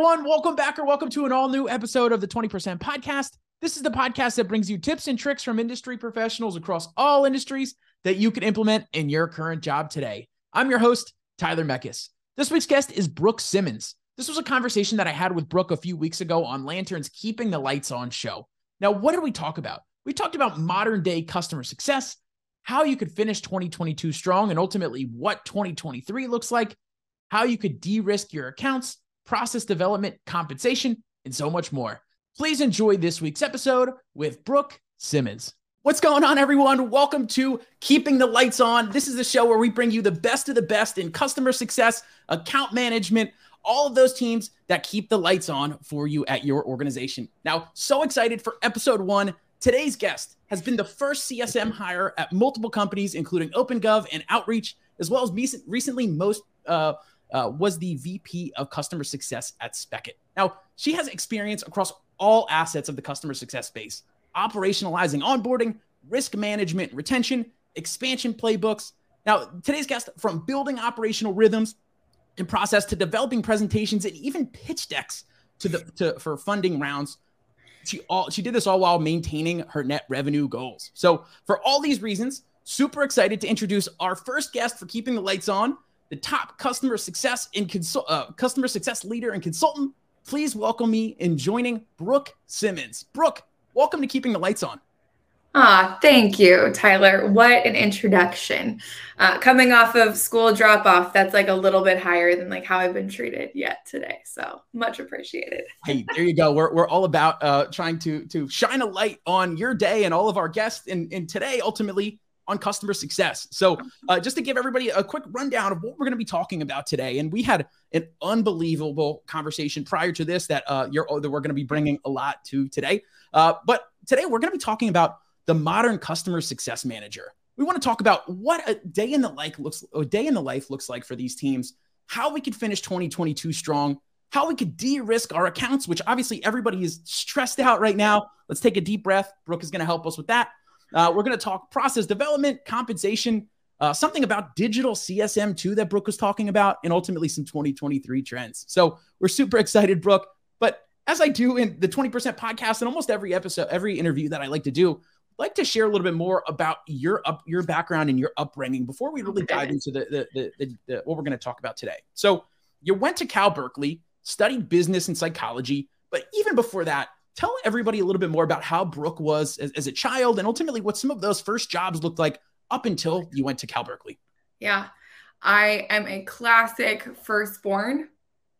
everyone. Welcome back or welcome to an all new episode of the 20% podcast. This is the podcast that brings you tips and tricks from industry professionals across all industries that you can implement in your current job today. I'm your host, Tyler Meckes. This week's guest is Brooke Simmons. This was a conversation that I had with Brooke a few weeks ago on Lantern's Keeping the Lights On show. Now, what did we talk about? We talked about modern day customer success, how you could finish 2022 strong, and ultimately what 2023 looks like, how you could de risk your accounts, process development, compensation, and so much more. Please enjoy this week's episode with Brooke Simmons. What's going on, everyone? Welcome to Keeping the Lights On. This is the show where we bring you the best of the best in customer success, account management, all of those teams that keep the lights on for you at your organization. Now, so excited for episode one. Today's guest has been the first CSM hire at multiple companies, including OpenGov and Outreach, as well as recently most uh, uh, was the VP of customer success at Spekit. Now, she has experience across all assets of the customer success space, operationalizing onboarding, risk management, retention, expansion playbooks. Now, today's guest from building operational rhythms and process to developing presentations and even pitch decks to the to for funding rounds. She all she did this all while maintaining her net revenue goals. So, for all these reasons, super excited to introduce our first guest for keeping the lights on, the top customer success and consult, uh, customer success leader and consultant. Please welcome me in joining Brooke Simmons. Brooke, welcome to Keeping the Lights On. Ah, thank you, Tyler. What an introduction. Uh, coming off of school drop off, that's like a little bit higher than like how I've been treated yet today. So much appreciated. hey, there you go. We're, we're all about uh, trying to to shine a light on your day and all of our guests. And, and today, ultimately, on customer success. So, uh, just to give everybody a quick rundown of what we're going to be talking about today, and we had an unbelievable conversation prior to this that uh, you're that we're going to be bringing a lot to today. Uh, but today we're going to be talking about the modern customer success manager. We want to talk about what a day in the life looks a day in the life looks like for these teams, how we could finish 2022 strong, how we could de-risk our accounts, which obviously everybody is stressed out right now. Let's take a deep breath. Brooke is going to help us with that. Uh, we're going to talk process development, compensation, uh, something about digital CSM too that Brooke was talking about, and ultimately some 2023 trends. So we're super excited, Brooke. But as I do in the 20% podcast and almost every episode, every interview that I like to do, I'd like to share a little bit more about your up your background and your upbringing before we really dive into the, the, the, the, the what we're going to talk about today. So you went to Cal Berkeley, studied business and psychology, but even before that, tell everybody a little bit more about how Brooke was as, as, a child and ultimately what some of those first jobs looked like up until you went to Cal Berkeley. Yeah, I am a classic firstborn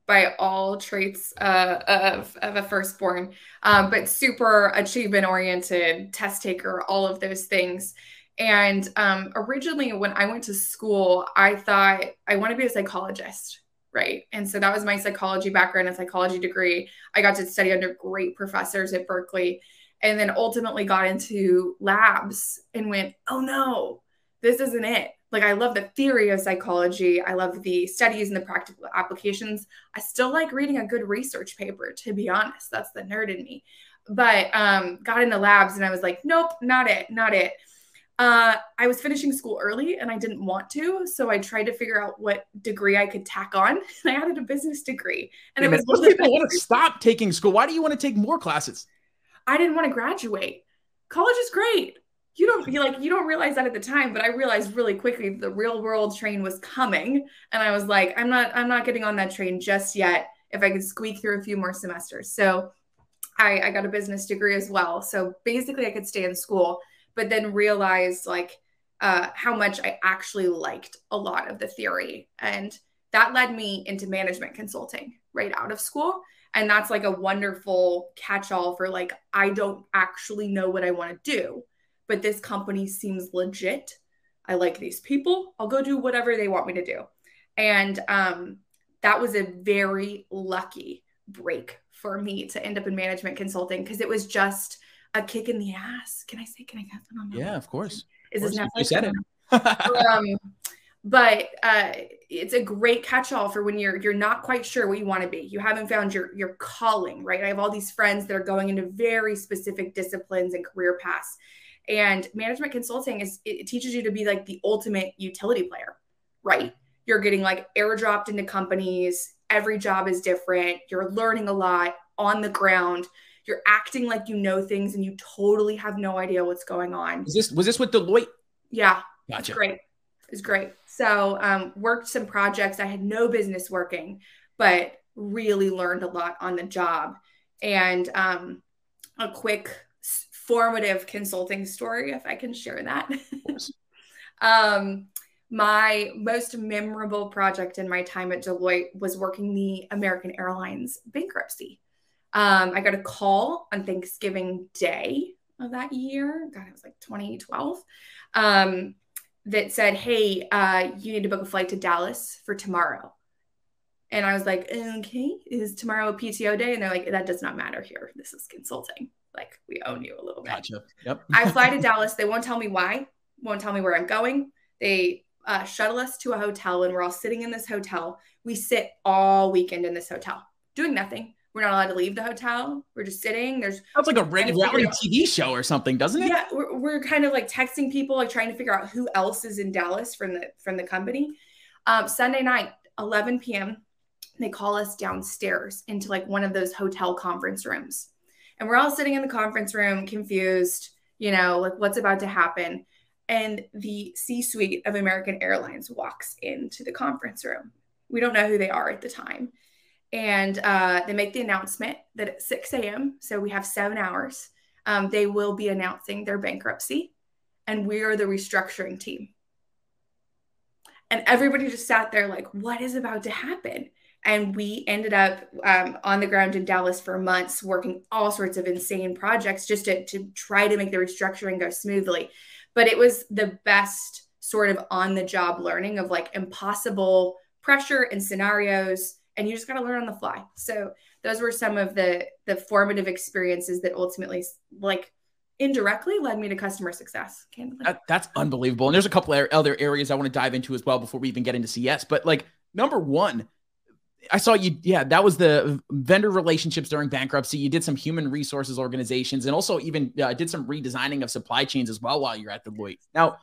by all traits uh, of, of a firstborn, um, but super achievement oriented, test taker, all of those things. And um, originally, when I went to school, I thought I want to be a psychologist right? And so that was my psychology background and psychology degree. I got to study under great professors at Berkeley and then ultimately got into labs and went, oh no, this isn't it. Like, I love the theory of psychology. I love the studies and the practical applications. I still like reading a good research paper, to be honest. That's the nerd in me. But um, got into labs and I was like, nope, not it, not it. Uh, I was finishing school early and I didn't want to. So I tried to figure out what degree I could tack on. And I added a business degree. And Wait it was most people want to stop taking school. Why do you want to take more classes? I didn't want to graduate. College is great. You don't you like you don't realize that at the time, but I realized really quickly the real world train was coming. And I was like, I'm not I'm not getting on that train just yet if I could squeak through a few more semesters. So I, I got a business degree as well. So basically I could stay in school but then realized like uh, how much I actually liked a lot of the theory. And that led me into management consulting right out of school. And that's like a wonderful catch all for like, I don't actually know what I want to do, but this company seems legit. I like these people. I'll go do whatever they want me to do. And um, that was a very lucky break for me to end up in management consulting because it was just a kick in the ass. Can I say? Can I get that on? Yeah, of course. Is of this You said it. um, but uh, it's a great catch-all for when you're you're not quite sure what you want to be. You haven't found your your calling, right? I have all these friends that are going into very specific disciplines and career paths. And management consulting is it teaches you to be like the ultimate utility player, right? You're getting like airdropped into companies every job is different. You're learning a lot on the ground. You're acting like you know things and you totally have no idea what's going on. Was this was this with Deloitte? Yeah. Gotcha. It's great. It's great. So um, worked some projects I had no business working, but really learned a lot on the job. And um, a quick formative consulting story, if I can share that. um, my most memorable project in my time at Deloitte was working the American Airlines bankruptcy. Um, I got a call on Thanksgiving Day of that year. God, it was like 2012. Um, that said, "Hey, uh, you need to book a flight to Dallas for tomorrow." And I was like, "Okay, is tomorrow a PTO day?" And they're like, "That does not matter here. This is consulting. Like, we own you a little bit." Gotcha. Yep. I fly to Dallas. They won't tell me why. Won't tell me where I'm going. They uh, shuttle us to a hotel, and we're all sitting in this hotel. We sit all weekend in this hotel, doing nothing. We're not allowed to leave the hotel. We're just sitting. There's sounds like a reality TV show or something, doesn't it? Yeah, we're, we're kind of like texting people, like trying to figure out who else is in Dallas from the from the company. Um, Sunday night, 11 p.m. They call us downstairs into like one of those hotel conference rooms, and we're all sitting in the conference room, confused. You know, like what's about to happen. And the C suite of American Airlines walks into the conference room. We don't know who they are at the time and uh, they make the announcement that at 6 a.m., so we have seven hours, um, they will be announcing their bankruptcy, and we are the restructuring team. And everybody just sat there like, what is about to happen? And we ended up um, on the ground in Dallas for months, working all sorts of insane projects just to, to try to make the restructuring go smoothly. But it was the best sort of on the job learning of like impossible pressure and scenarios and you just got to learn on the fly. So those were some of the the formative experiences that ultimately like indirectly led me to customer success. That, that's unbelievable. And there's a couple other areas I want to dive into as well before we even get into CS. But like number one, I saw you. Yeah, that was the vendor relationships during bankruptcy. You did some human resources organizations, and also even uh, did some redesigning of supply chains as well while you're at Deloitte. Now,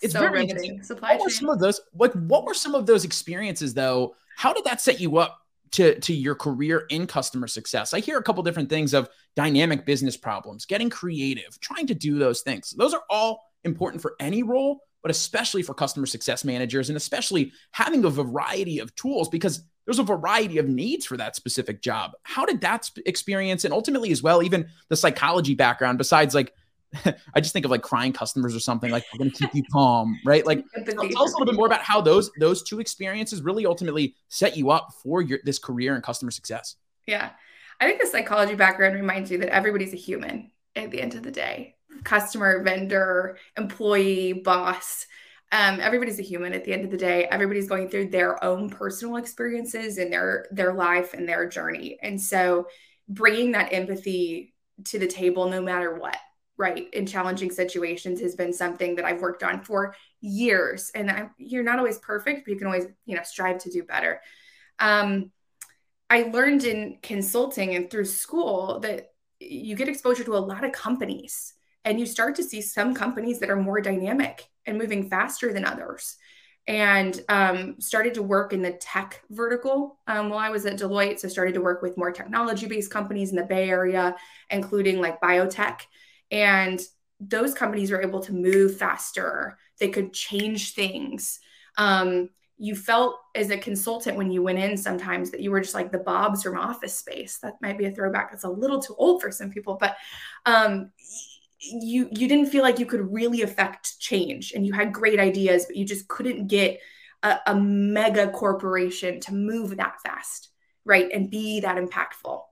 it's so very interesting. Supply what were some of those? Like, what were some of those experiences though? How did that set you up to to your career in customer success? I hear a couple different things of dynamic business problems, getting creative, trying to do those things. Those are all important for any role, but especially for customer success managers, and especially having a variety of tools because there's a variety of needs for that specific job. How did that experience, and ultimately as well, even the psychology background, besides like I just think of like crying customers or something like we're going to keep you calm, right? Like tell, us a little bit more about how those those two experiences really ultimately set you up for your this career and customer success. Yeah. I think the psychology background reminds you that everybody's a human at the end of the day. Customer, vendor, employee, boss. Um, everybody's a human at the end of the day. Everybody's going through their own personal experiences in their their life and their journey. And so bringing that empathy to the table no matter what right in challenging situations has been something that I've worked on for years. And I'm, you're not always perfect, but you can always, you know, strive to do better. Um, I learned in consulting and through school that you get exposure to a lot of companies and you start to see some companies that are more dynamic and moving faster than others and um, started to work in the tech vertical um, while I was at Deloitte. So started to work with more technology based companies in the Bay Area, including like biotech. And those companies were able to move faster. They could change things. Um, you felt as a consultant when you went in sometimes that you were just like the Bobs from Office Space. That might be a throwback. That's a little too old for some people, but um, you you didn't feel like you could really affect change, and you had great ideas, but you just couldn't get a, a mega corporation to move that fast, right, and be that impactful.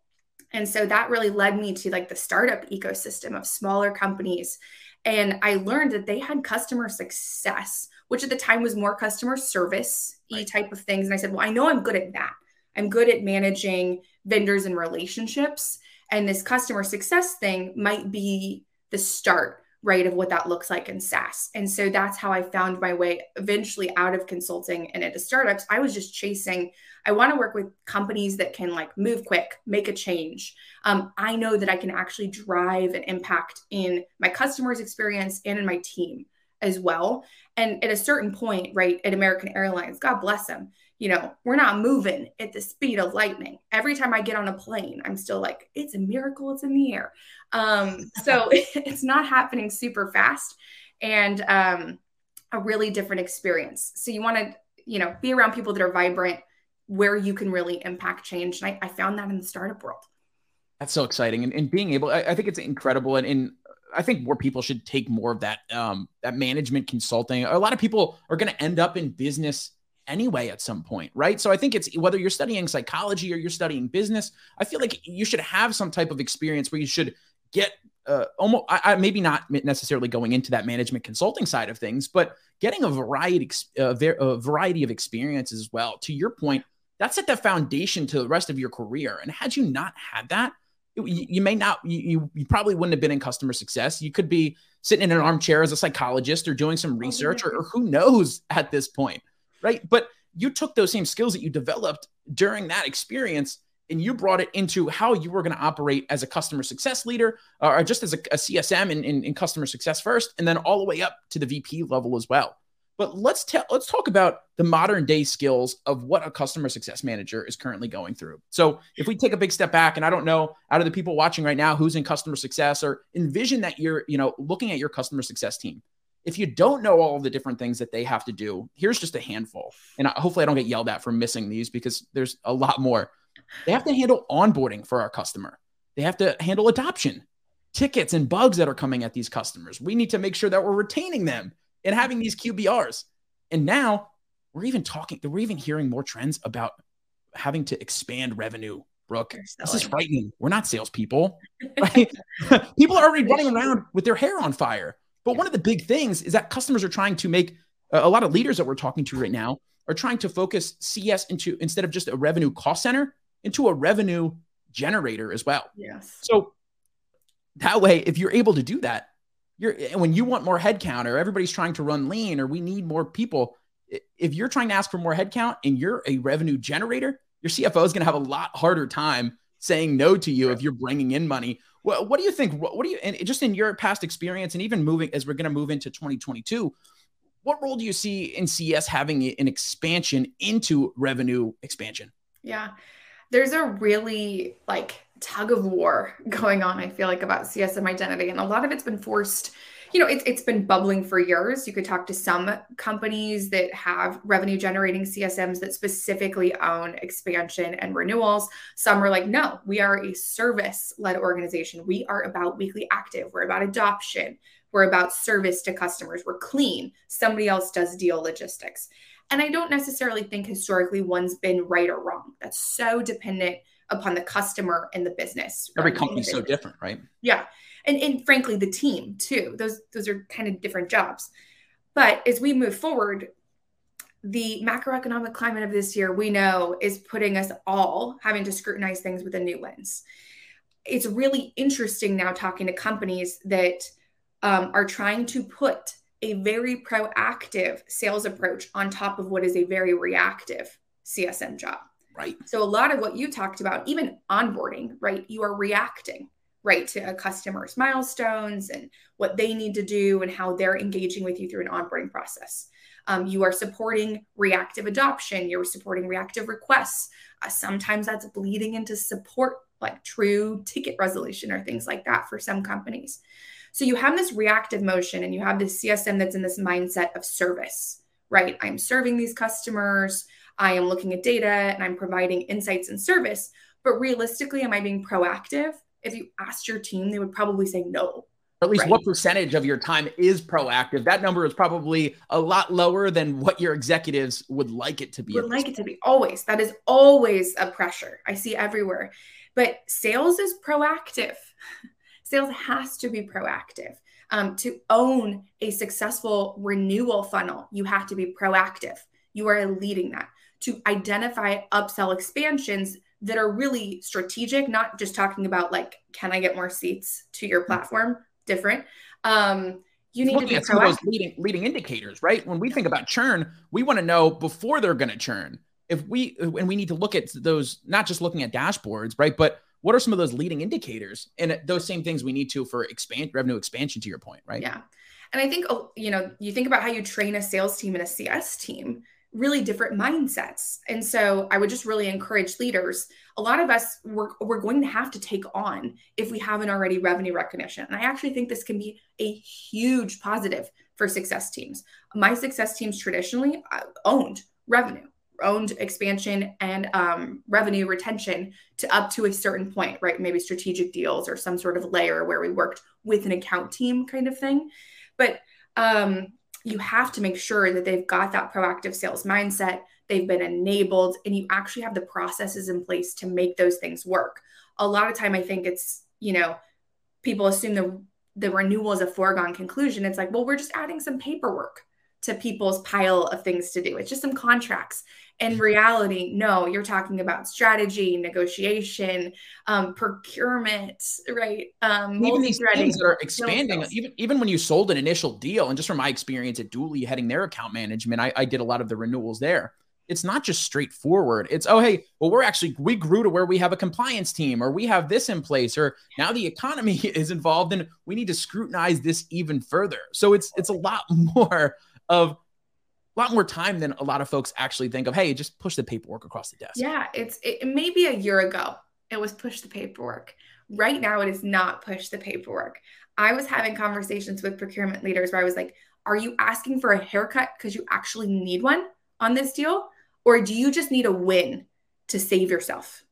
And so that really led me to like the startup ecosystem of smaller companies. And I learned that they had customer success, which at the time was more customer service e type of things. And I said, well, I know I'm good at that. I'm good at managing vendors and relationships. And this customer success thing might be the start right of what that looks like in SaaS. And so that's how I found my way eventually out of consulting and into startups. I was just chasing I want to work with companies that can like move quick, make a change. Um, I know that I can actually drive an impact in my customers' experience and in my team as well. And at a certain point, right, at American Airlines, God bless them, you know, we're not moving at the speed of lightning. Every time I get on a plane, I'm still like, it's a miracle, it's in the air. Um, so it's not happening super fast and um, a really different experience. So you want to, you know, be around people that are vibrant where you can really impact change. And I, I found that in the startup world. That's so exciting. And, and being able, I, I think it's incredible. And, and I think more people should take more of that um, that management consulting. A lot of people are going to end up in business anyway at some point, right? So I think it's whether you're studying psychology or you're studying business, I feel like you should have some type of experience where you should get uh, almost I, I, maybe not necessarily going into that management consulting side of things, but getting a variety uh, a variety of experience as well. To your point, that set the foundation to the rest of your career. And had you not had that, you, you may not you, you probably wouldn't have been in customer success. You could be sitting in an armchair as a psychologist or doing some oh, research or, or who knows at this point right? But you took those same skills that you developed during that experience and you brought it into how you were going to operate as a customer success leader uh, or just as a, a CSM in, in, in, customer success first, and then all the way up to the VP level as well. But let's tell let's talk about the modern day skills of what a customer success manager is currently going through. So if we take a big step back, and I don't know out of the people watching right now who's in customer success, or envision that you're you know looking at your customer success team if you don't know all the different things that they have to do, here's just a handful. And hopefully I don't get yelled at for missing these because there's a lot more. They have to handle onboarding for our customer. They have to handle adoption, tickets and bugs that are coming at these customers. We need to make sure that we're retaining them and having these QBRs. And now we're even talking, we're even hearing more trends about having to expand revenue Brooke, this is frightening. We're not salespeople. Right? People are already running around with their hair on fire. But one of the big things is that customers are trying to make uh, a lot of leaders that we're talking to right now are trying to focus CS into instead of just a revenue cost center into a revenue generator as well. Yes. So that way, if you're able to do that, you're when you want more headcount or everybody's trying to run lean or we need more people, if you're trying to ask for more headcount and you're a revenue generator, your CFO is going to have a lot harder time saying no to you if you're bringing in money well, what do you think? What, what do you, and just in your past experience, and even moving as we're going to move into 2022, what role do you see in CS having an expansion into revenue expansion? Yeah, there's a really like tug of war going on. I feel like about CSM identity, and a lot of it's been forced you know, it's it's been bubbling for years. You could talk to some companies that have revenue generating CSMs that specifically own expansion and renewals. Some are like, no, we are a service led organization. We are about weekly active. We're about adoption. We're about service to customers. We're clean. Somebody else does deal logistics. And I don't necessarily think historically one's been right or wrong. That's so dependent upon the customer and the business. Every company's so different, right? Yeah and, and frankly the team too. Those those are kind of different jobs. But as we move forward the macroeconomic climate of this year we know is putting us all having to scrutinize things with a new lens. It's really interesting now talking to companies that um, are trying to put a very proactive sales approach on top of what is a very reactive csm job. Right. So a lot of what you talked about even onboarding right you are reacting right to a customer's milestones and what they need to do and how they're engaging with you through an onboarding process. Um, you are supporting reactive adoption, you're supporting reactive requests. Uh, sometimes that's bleeding into support, like true ticket resolution or things like that for some companies. So you have this reactive motion and you have this CSM that's in this mindset of service, right? I'm serving these customers, I am looking at data and I'm providing insights and service. But realistically, am I being proactive? If you asked your team, they would probably say no. at least right? what percentage of your time is proactive? That number is probably a lot lower than what your executives would like it to be. Would like it to be always. That is always a pressure I see everywhere. But sales is proactive. Sales has to be proactive. Um, to own a successful renewal funnel, you have to be proactive. You are leading that. To identify upsell expansions, that are really strategic, not just talking about like, can I get more seats to your mm-hmm. platform? Different. Um, you need Looking to be at some of those leading leading indicators, right? When we think about churn, we want to know before they're going to churn. If we and we need to look at those, not just looking at dashboards, right? But what are some of those leading indicators? And those same things we need to for expand revenue expansion. To your point, right? Yeah, and I think oh, you know, you think about how you train a sales team and a CS team really different mindsets. And so I would just really encourage leaders. A lot of us we're, we're going to have to take on if we haven't already revenue recognition. And I actually think this can be a huge positive for success teams. My success teams traditionally uh, owned revenue, owned expansion and um, revenue retention to up to a certain point, right? Maybe strategic deals or some sort of layer where we worked with an account team kind of thing. But um, you have to make sure that they've got that proactive sales mindset, they've been enabled, and you actually have the processes in place to make those things work. A lot of time, I think it's, you know, people assume the, the renewal is a foregone conclusion. It's like, well, we're just adding some paperwork to people's pile of things to do. It's just some contracts. In reality, no, you're talking about strategy, negotiation, um, procurement, right? Um, even these things that are expanding, even even when you sold an initial deal, and just from my experience at Dooly heading their account management, I, I did a lot of the renewals there. It's not just straightforward. It's oh hey, well we're actually we grew to where we have a compliance team, or we have this in place, or now the economy is involved, and we need to scrutinize this even further. So it's it's a lot more of a lot more time than a lot of folks actually think of. Hey, just push the paperwork across the desk. Yeah, it's it, maybe a year ago it was push the paperwork. Right now, it is not push the paperwork. I was having conversations with procurement leaders where I was like, "Are you asking for a haircut because you actually need one on this deal, or do you just need a win to save yourself?"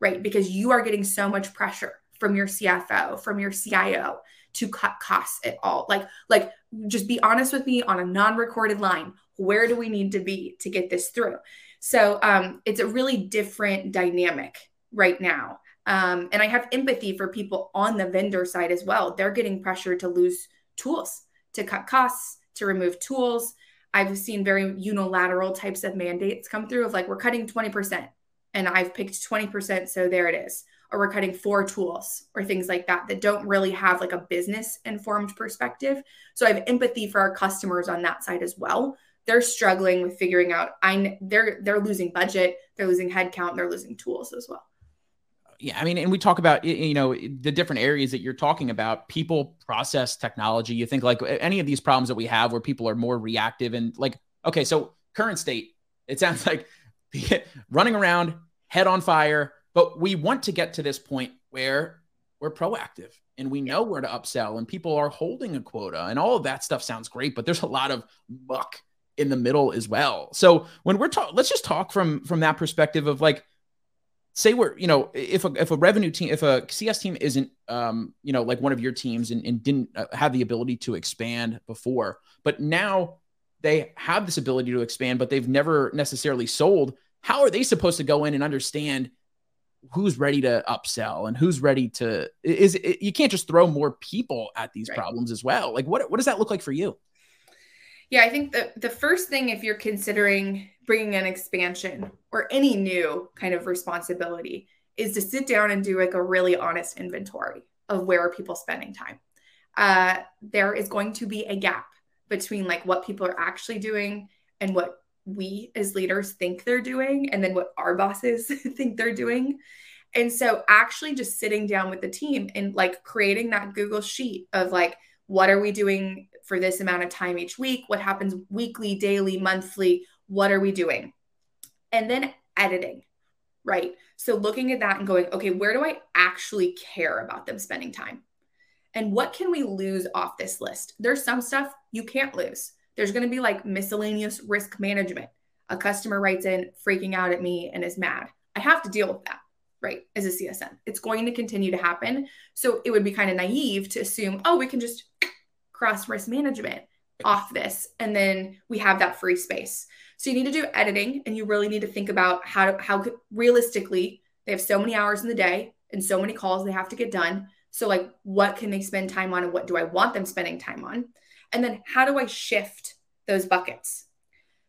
Right? Because you are getting so much pressure from your CFO, from your CIO to cut costs at all. Like, like just be honest with me on a non-recorded line. Where do we need to be to get this through? So um, it's a really different dynamic right now. Um, and I have empathy for people on the vendor side as well. They're getting pressure to lose tools, to cut costs, to remove tools. I've seen very unilateral types of mandates come through of like, we're cutting 20%, and I've picked 20%, so there it is or we're cutting four tools or things like that that don't really have like a business informed perspective. So I have empathy for our customers on that side as well. They're struggling with figuring out I they're they're losing budget, they're losing headcount, they're losing tools as well. Yeah, I mean, and we talk about you know the different areas that you're talking about, people, process, technology. You think like any of these problems that we have where people are more reactive and like, okay, so current state, it sounds like running around, head on fire, but we want to get to this point where we're proactive and we know where to upsell and people are holding a quota and all of that stuff sounds great, but there's a lot of muck in the middle as well. So when we're talking, let's just talk from from that perspective of like, say we're you know if a if a revenue team if a CS team isn't um you know like one of your teams and, and didn't uh, have the ability to expand before, but now they have this ability to expand, but they've never necessarily sold. How are they supposed to go in and understand? Who's ready to upsell and who's ready to is it, you can't just throw more people at these right. problems as well. Like what what does that look like for you? Yeah i think the the first thing if you're considering bringing an expansion or any new kind of responsibility is to sit down and do like a really honest inventory of where are people spending time. Uh, there is going to be a gap between like what people are actually doing and what we as leaders think they're doing and then what our bosses think they're doing. And so actually just sitting down with the team and like creating that Google sheet of like what are we doing for this amount of time each week? What happens weekly, daily, monthly? What are we doing? And then editing, right? So looking at that and going, okay, where do I actually care about them spending time? And what can we lose off this list? There's some stuff you can't lose. There's going to be like miscellaneous risk management. A customer writes in freaking out at me and is mad. I have to deal with that, right? As a CSM, it's going to continue to happen. So it would be kind of naive to assume, oh, we can just cross risk management off this and then we have that free space. So you need to do editing and you really need to think about how to, how realistically they have so many hours in the day and so many calls they have to get done. So like what can they spend time on and what do I want them spending time on? And then how do I shift those buckets?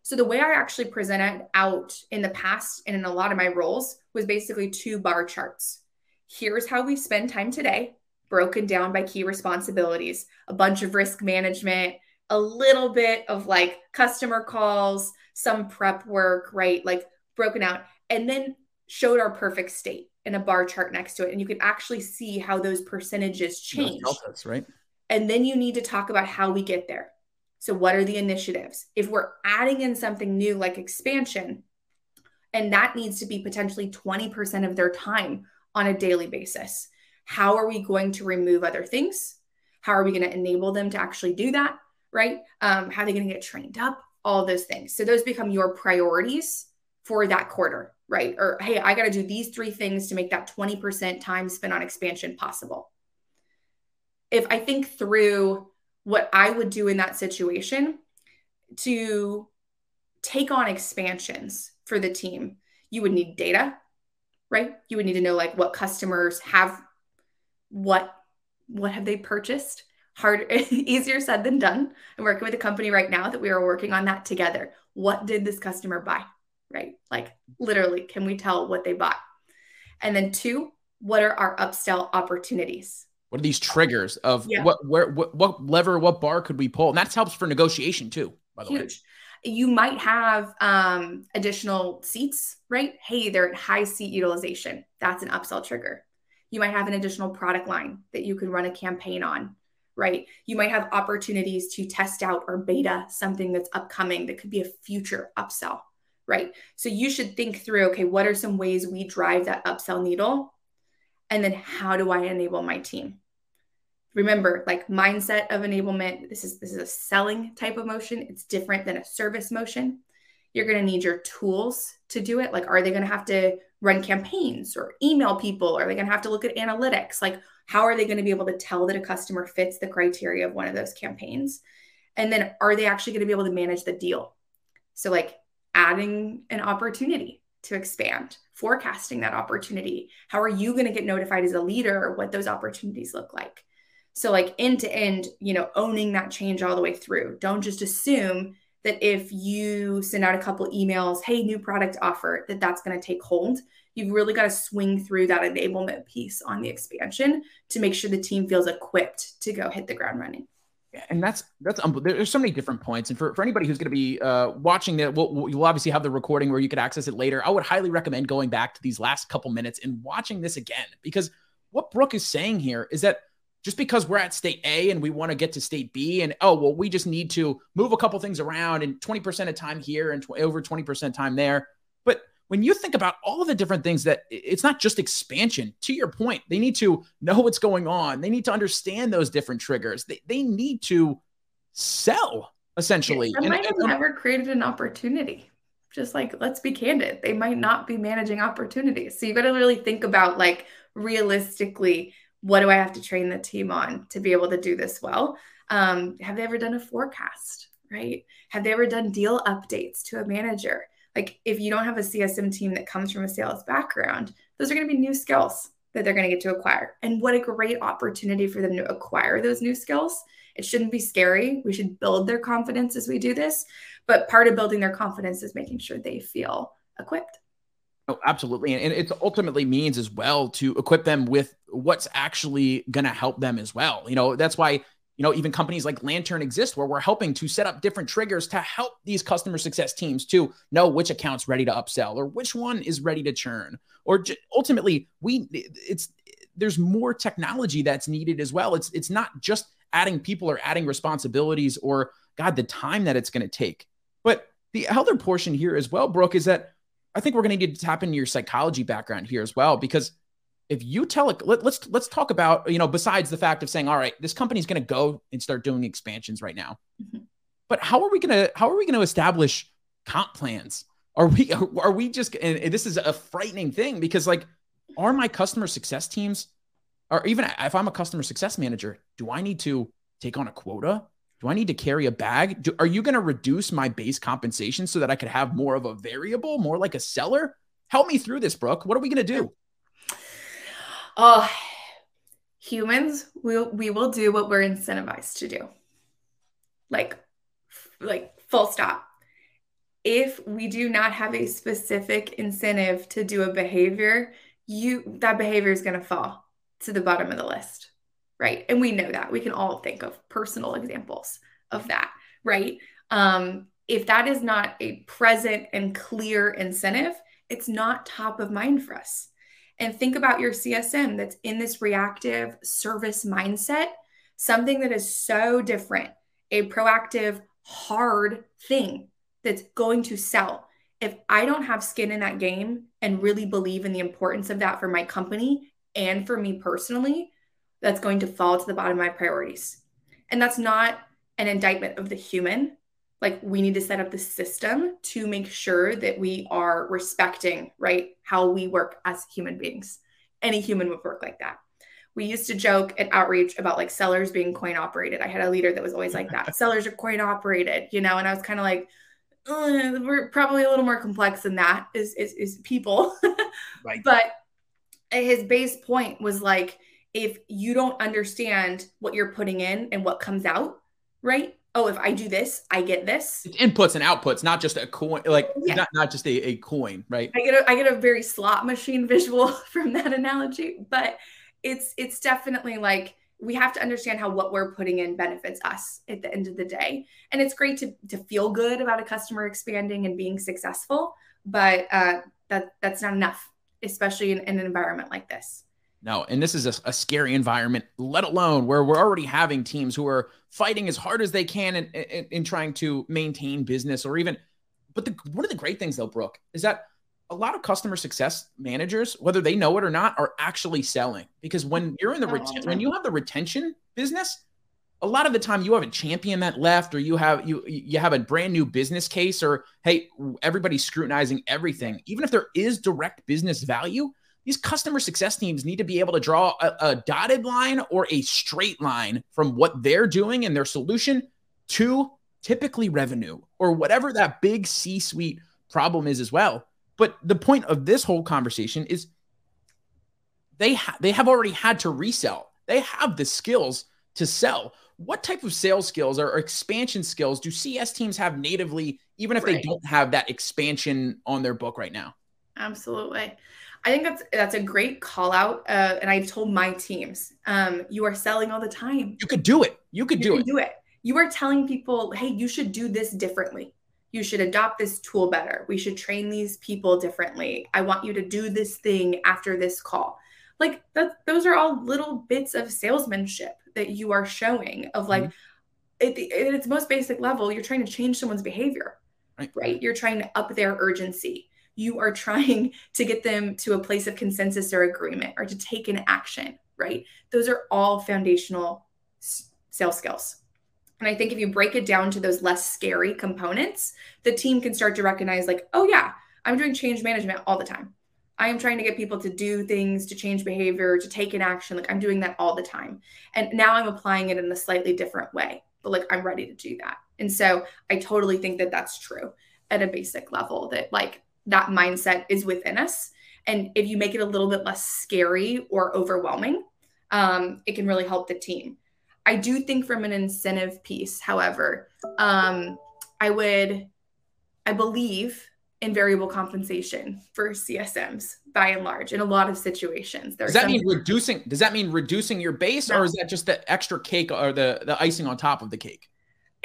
So the way I actually presented out in the past and in a lot of my roles was basically two bar charts. Here's how we spend time today, broken down by key responsibilities, a bunch of risk management, a little bit of like customer calls, some prep work, right? Like broken out, and then showed our perfect state in a bar chart next to it. And you could actually see how those percentages change. Right? And then you need to talk about how we get there. So, what are the initiatives? If we're adding in something new like expansion, and that needs to be potentially 20% of their time on a daily basis, how are we going to remove other things? How are we going to enable them to actually do that? Right? Um, how are they going to get trained up? All those things. So, those become your priorities for that quarter, right? Or, hey, I got to do these three things to make that 20% time spent on expansion possible. If I think through what I would do in that situation to take on expansions for the team, you would need data, right? You would need to know like what customers have what what have they purchased? Hard easier said than done. I'm working with a company right now that we are working on that together. What did this customer buy? Right? Like literally, can we tell what they bought? And then two, what are our upsell opportunities? What are these triggers of yeah. what where what, what lever what bar could we pull? And that helps for negotiation too. By the Huge. way, you might have um, additional seats, right? Hey, they're at high seat utilization. That's an upsell trigger. You might have an additional product line that you can run a campaign on, right? You might have opportunities to test out or beta something that's upcoming that could be a future upsell, right? So you should think through okay, what are some ways we drive that upsell needle? And then how do I enable my team? remember like mindset of enablement this is this is a selling type of motion. It's different than a service motion. You're going to need your tools to do it. Like are they going to have to run campaigns or email people? Are they going to have to look at analytics? Like how are they going to be able to tell that a customer fits the criteria of one of those campaigns? And then are they actually going to be able to manage the deal? So like adding an opportunity to expand forecasting that opportunity how are you going to get notified as a leader what those opportunities look like so, like end to end, you know, owning that change all the way through. Don't just assume that if you send out a couple emails, hey, new product offer, that that's going to take hold. You've really got to swing through that enablement piece on the expansion to make sure the team feels equipped to go hit the ground running. And that's that's um, there's so many different points. And for, for anybody who's going to be uh, watching that, we'll, you'll obviously have the recording where you could access it later. I would highly recommend going back to these last couple minutes and watching this again because what Brooke is saying here is that just because we're at state A and we want to get to state B and oh well we just need to move a couple things around and 20% of time here and tw- over 20% time there. When you think about all the different things that it's not just expansion to your point they need to know what's going on they need to understand those different triggers they, they need to sell essentially they might have never created an opportunity just like let's be candid they might not be managing opportunities so you got to really think about like realistically what do I have to train the team on to be able to do this well? Um, have they ever done a forecast, right? Have they ever done deal updates to a manager? Like, if you don't have a CSM team that comes from a sales background, those are going to be new skills that they're going to get to acquire. And what a great opportunity for them to acquire those new skills. It shouldn't be scary. We should build their confidence as we do this. But part of building their confidence is making sure they feel equipped. Oh, absolutely. And it ultimately means as well to equip them with what's actually going to help them as well. You know, that's why, you know, even companies like Lantern exist where we're helping to set up different triggers to help these customer success teams to know which account's ready to upsell or which one is ready to churn. Or j- ultimately, we it's there's more technology that's needed as well. It's it's not just adding people or adding responsibilities or god the time that it's going to take. But the other portion here as well, Brooke, is that I think we're going to need to tap into your psychology background here as well, because if you tell it, let, let's let's talk about you know besides the fact of saying, all right, this company's going to go and start doing expansions right now, mm-hmm. but how are we going to how are we going to establish comp plans? Are we are we just and this is a frightening thing because like, are my customer success teams, or even if I'm a customer success manager, do I need to take on a quota? do I need to carry a bag? Do, are you going to reduce my base compensation so that I could have more of a variable, more like a seller? Help me through this, Brooke. What are we going to do? Oh, humans, we we will do what we're incentivized to do. Like, like full stop. If we do not have a specific incentive to do a behavior, you that behavior is going to fall to the bottom of the list right? And we know that. We can all think of personal examples of that, right? Um, if that is not a present and clear incentive, it's not top of mind for us. And think about your CSM that's in this reactive service mindset, something that is so different, a proactive hard thing that's going to sell. If I don't have skin in that game and really believe in the importance of that for my company and for me personally, that's going to fall to the bottom of my priorities. And that's not an indictment of the human. Like we need to set up the system to make sure that we are respecting, right, how we work as human beings. Any human would work like that. We used to joke at outreach about like sellers being coin operated. I had a leader that was always like that. sellers are coin operated, you know, and I was kind of like, we're probably a little more complex than that is is, is people. right. But his base point was like, if you don't understand what you're putting in and what comes out, right? Oh, if I do this, I get this. It's inputs and outputs, not just a coin, like yeah. not, not just a, a coin, right? I get a I get a very slot machine visual from that analogy, but it's it's definitely like we have to understand how what we're putting in benefits us at the end of the day. And it's great to to feel good about a customer expanding and being successful, but uh, that that's not enough, especially in, in an environment like this. No, and this is a, a, scary environment, let alone where we're already having teams who are fighting as hard as they can in, in, in trying to maintain business or even. But the, one of the great things, though, Brooke, is that a lot of customer success managers, whether they know it or not, are actually selling because when you're in the oh, reten- when you have the retention business, a lot of the time you have a champion that left or you have you you have a brand new business case or hey everybody's scrutinizing everything even if there is direct business value these customer success teams need to be able to draw a, a, dotted line or a straight line from what they're doing and their solution to typically revenue or whatever that big C suite problem is as well. But the point of this whole conversation is they ha- they have already had to resell. They have the skills to sell. What type of sales skills or, expansion skills do CS teams have natively, even if right. they don't have that expansion on their book right now? Absolutely. I think that's that's a great call out. Uh, and I've told my teams, um, you are selling all the time. You could do it. You could you do it. Do it. You are telling people, hey, you should do this differently. You should adopt this tool better. We should train these people differently. I want you to do this thing after this call. Like that, those are all little bits of salesmanship that you are showing of like mm-hmm. at, the, at its most basic level, you're trying to change someone's behavior, right? right? You're trying to up their urgency you are trying to get them to a place of consensus or agreement or to take an action, right? Those are all foundational sales skills. And I think if you break it down to those less scary components, the team can start to recognize, like, oh, yeah, I'm doing change management all the time. I am trying to get people to do things, to change behavior, to take an action. Like, I'm doing that all the time. And now I'm applying it in a slightly different way, but like, I'm ready to do that. And so I totally think that that's true at a basic level that, like, that mindset is within us. And if you make it a little bit less scary or overwhelming, um, it can really help the team. I do think from an incentive piece, however, um, I would, I believe in variable compensation for CSMs by and large in a lot of situations. There's does that mean reducing? Does that mean reducing your base, no. or is that just the extra cake or the the icing on top of the cake?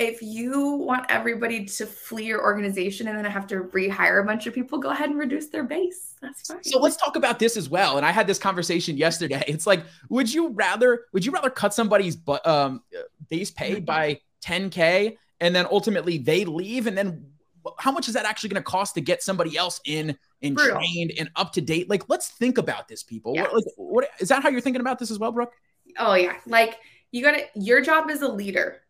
If you want everybody to flee your organization and then have to rehire a bunch of people, go ahead and reduce their base. That's fine. So let's talk about this as well. And I had this conversation yesterday. It's like, would you rather would you rather cut somebody's um, base pay mm-hmm. by 10k and then ultimately they leave and then how much is that actually going to cost to get somebody else in and Brutal. trained and up to date? Like, let's think about this, people. Yes. What, like, what is that? How you're thinking about this as well, Brooke? Oh yeah, like you got to. Your job as a leader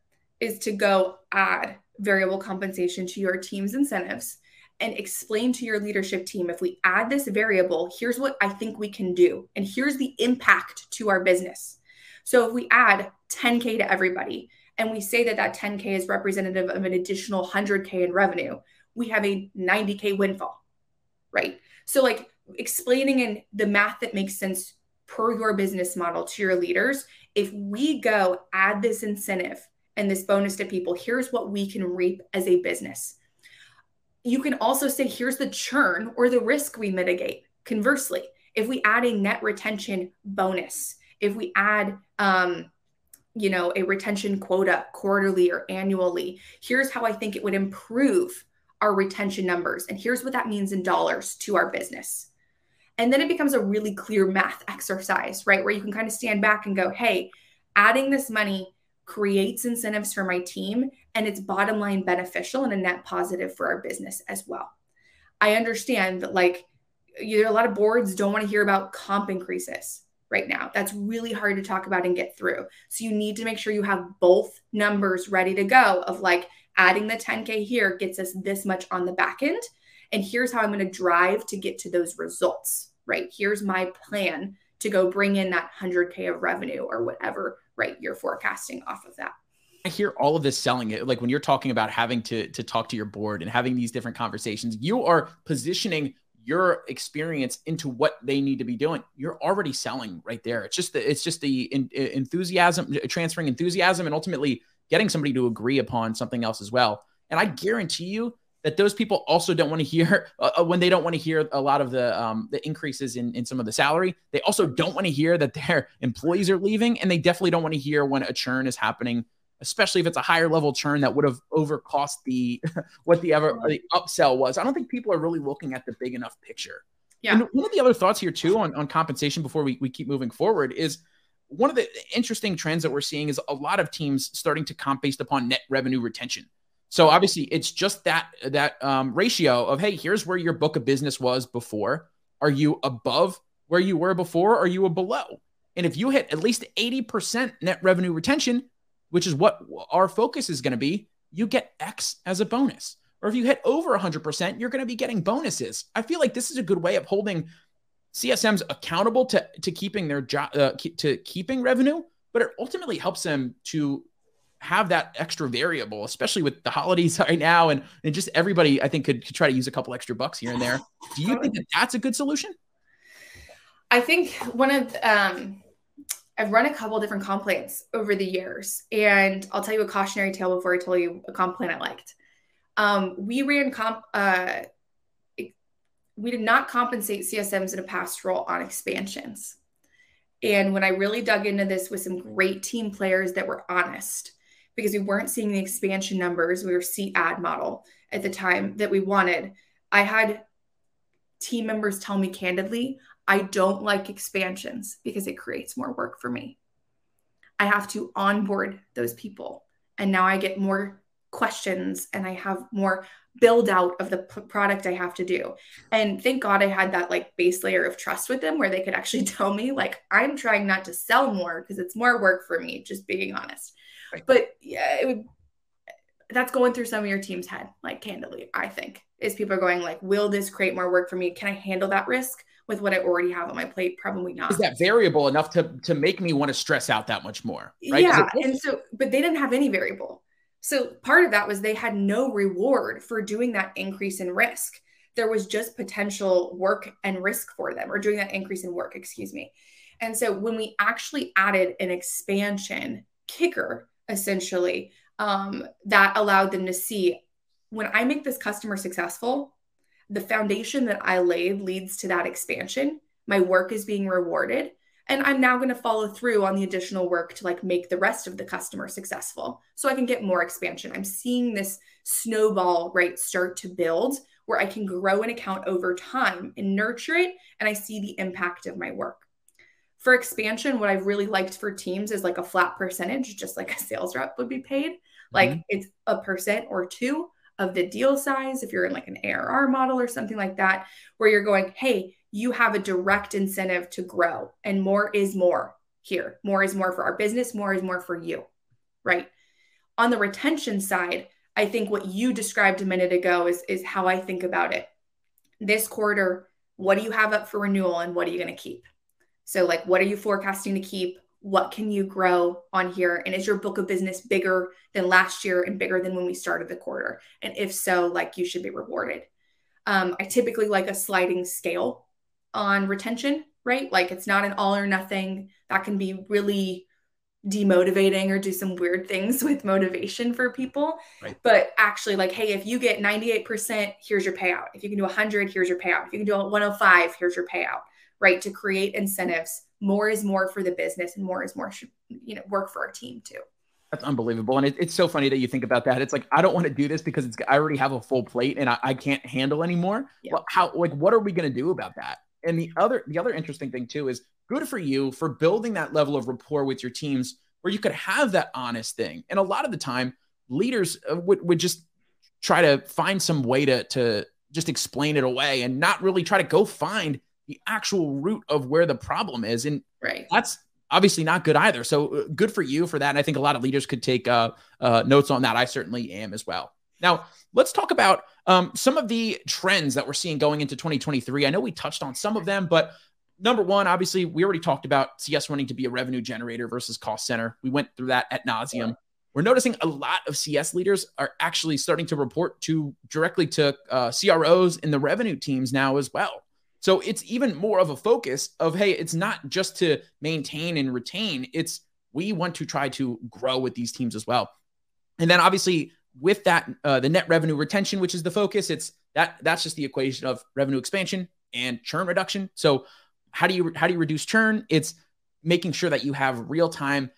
is to go add variable compensation to your team's incentives and explain to your leadership team if we add this variable, here's what I think we can do, and here's the impact to our business. So if we add 10K to everybody and we say that that 10K is representative of an additional 100K in revenue, we have a 90K windfall, right? So, like explaining in the math that makes sense per your business model to your leaders, if we go add this incentive and this bonus to people. Here's what we can reap as a business. You can also say, here's the churn or the risk we mitigate. Conversely, if we add a net retention bonus, if we add, um, you know, a retention quota quarterly or annually, here's how I think it would improve our retention numbers. And here's what that means in dollars to our business. And then it becomes a really clear math exercise, right? Where you can kind of stand back and go, hey, adding this money creates incentives for my team and it's bottom line beneficial and a net positive for our business as well. I understand that like there are a lot of boards don't want to hear about comp increases right now. That's really hard to talk about and get through. So you need to make sure you have both numbers ready to go of like adding the 10K here gets us this much on the back end. And here's how I'm going to drive to get to those results, right? Here's my plan to go bring in that 100K of revenue or whatever, right? You're forecasting off of that. I hear all of this selling it. Like when you're talking about having to to talk to your board and having these different conversations, you are positioning your experience into what they need to be doing. You're already selling right there. It's just the it's just the in, enthusiasm, transferring enthusiasm, and ultimately getting somebody to agree upon something else as well. And I guarantee you that those people also don't want to hear uh, uh, when they don't want to hear a lot of the um, the increases in, in some of the salary. They also don't want to hear that their employees are leaving, and they definitely don't want to hear when a churn is happening especially if it's a higher level churn that would have overcost the what the ever the upsell was. I don't think people are really looking at the big enough picture. Yeah. And one of the other thoughts here too on, on compensation before we, we keep moving forward is one of the interesting trends that we're seeing is a lot of teams starting to comp based upon net revenue retention. So obviously it's just that that um, ratio of hey, here's where your book of business was before. Are you above where you were before? Or are you below? And if you hit at least 80% net revenue retention, which is what our focus is going to be, you get X as a bonus. Or if you hit over 100%, you're going to be getting bonuses. I feel like this is a good way of holding CSMs accountable to, to keeping their job, uh, to keeping revenue, but it ultimately helps them to have that extra variable, especially with the holidays right now. And, and just everybody, I think, could, could try to use a couple extra bucks here and there. Do you think that that's a good solution? I think one of, um, I've run a couple different comp plans over the years, and I'll tell you a cautionary tale before I tell you a comp plan I liked. Um, we ran comp. Uh, we did not compensate CSMs in a past role on expansions. And when I really dug into this with some great team players that were honest, because we weren't seeing the expansion numbers, we were seat ad model at the time that we wanted. I had team members tell me candidly, I don't like expansions because it creates more work for me. I have to onboard those people. And now I get more questions and I have more build out of the p- product I have to do. And thank God I had that like base layer of trust with them where they could actually tell me, like, I'm trying not to sell more because it's more work for me, just being honest. But yeah, would, that's going through some of your team's head, like candidly, I think, is people are going, like, will this create more work for me? Can I handle that risk? with what I already have on my plate? Probably not. Is that variable enough to to make me want to stress out that much more? Right? Yeah. And so, but they didn't have any variable. So part of that was they had no reward for doing that increase in risk. There was just potential work and risk for them or doing that increase in work, excuse me. And so when we actually added an expansion kicker, essentially, um, that allowed them to see when I make this customer successful, the foundation that I laid leads to that expansion. My work is being rewarded. And I'm now going to follow through on the additional work to like make the rest of the customer successful so I can get more expansion. I'm seeing this snowball right start to build where I can grow an account over time and nurture it and I see the impact of my work. For expansion, what I've really liked for teams is like a flat percentage, just like a sales rep would be paid. Like mm-hmm. it's a percent or two of the deal size, if you're in like an ARR model or something like that, where you're going, hey, you have a direct incentive to grow, and more is more here. More is more for our business, more is more for you, right? On the retention side, I think what you described a minute ago is, is how I think about it. This quarter, what do you have up for renewal and what are you going to keep? So, like, what are you forecasting to keep? what can you grow on here? And is your book of business bigger than last year and bigger than when we started the quarter? And if so like you should be rewarded. Um, i typically like a sliding scale on retention right? Like it's not an all or nothing. That can be really demotivating or do some weird things with motivation for people. Right. but actually like hey if you get 98% here's your payout. If you can do 100 here's your payout. If you can do 105 here's your payout right to create incentives more is more for the business and more is more should you know work for our team too. That's unbelievable. And it, it's so funny that you think about that. It's like i don't want to do this because it's i already have a full plate and i, I can't handle anymore. Yeah. well how like what are we going to do about that? And the other the other interesting thing too is good for you for building that level of rapport with your teams where you could have that honest thing. And a lot of the time leaders uh, would, would just try to find some way to, to just explain it away and not really try to go find the actual root of where the problem is. And right. that's obviously not good either. So uh, good for you for that. And I think a lot of leaders could take uh, uh, notes on that. I certainly am as well. Now, let's talk about um, some of the trends that we're seeing going into 2023. I know we touched on some of them, but number one, obviously, we already talked about CS wanting to be a revenue generator versus cost center. We went through that at nauseum. Yeah. We're noticing a lot of CS leaders are actually starting to report to directly to uh, CROs in the revenue teams now as well. So it's even more of a focus of hey, it's not just to maintain and retain. It's we want to try to grow with these teams as well. And then obviously with that, uh, the net revenue retention, which is the focus, it's that that's just the equation of revenue expansion and churn reduction. So how do you how do you reduce churn? It's making sure that you have real time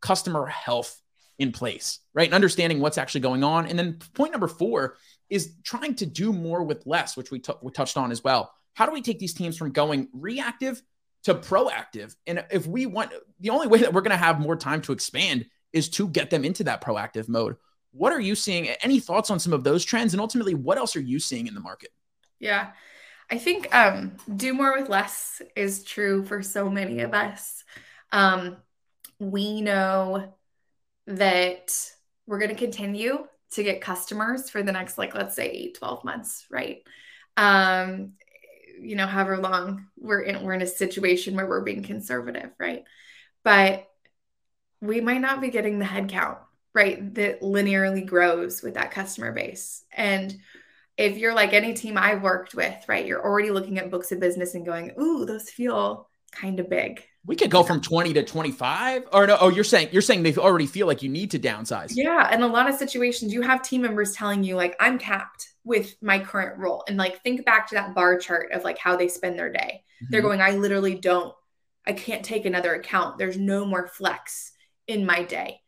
customer health in place, right? And understanding what's actually going on. And then point number four is trying to do more with less, which we, t- we touched on as well. How do we take these teams from going reactive to proactive? And if we want, the only way that we're going to have more time to expand is to get them into that proactive mode. What are you seeing? Any thoughts on some of those trends? And ultimately, what else are you seeing in the market? Yeah. I think um, do more with less is true for so many of us. Um, we know that we're going to continue to get customers for the next, like, let's say, eight, 12 months, right? Um, you know, however long we're in, we're in a situation where we're being conservative, right? But we might not be getting the head count, right? That linearly grows with that customer base. And if you're like any team I've worked with, right, you're already looking at books of business and going, ooh, those feel kind of big. We could go from 20 to 25 or no, oh, you're saying, you're saying they already feel like you need to downsize. Yeah. And a lot of situations you have team members telling you like, I'm capped with my current role. And like, think back to that bar chart of like how they spend their day. Mm-hmm. They're going, I literally don't, I can't take another account. There's no more flex in my day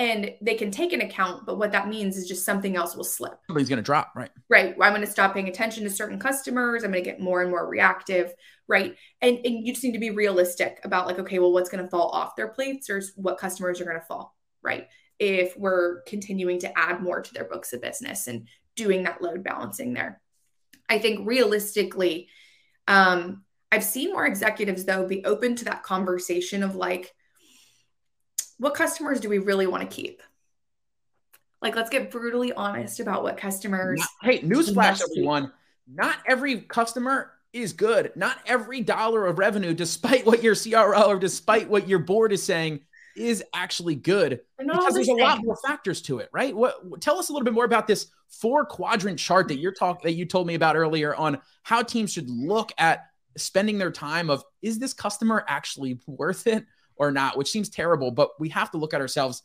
and they can take an account but what that means is just something else will slip somebody's going to drop right right i'm going to stop paying attention to certain customers i'm going to get more and more reactive right and, and you just need to be realistic about like okay well what's going to fall off their plates or what customers are going to fall right if we're continuing to add more to their books of business and doing that load balancing there i think realistically um, i've seen more executives though be open to that conversation of like what customers do we really want to keep? Like, let's get brutally honest about what customers. Hey, newsflash, everyone. Not every customer is good. Not every dollar of revenue, despite what your CRO or despite what your board is saying, is actually good. Because there's a lot more factors to it, right? What tell us a little bit more about this four quadrant chart that you're talking that you told me about earlier on how teams should look at spending their time of is this customer actually worth it? or not, which seems terrible, but we have to look at ourselves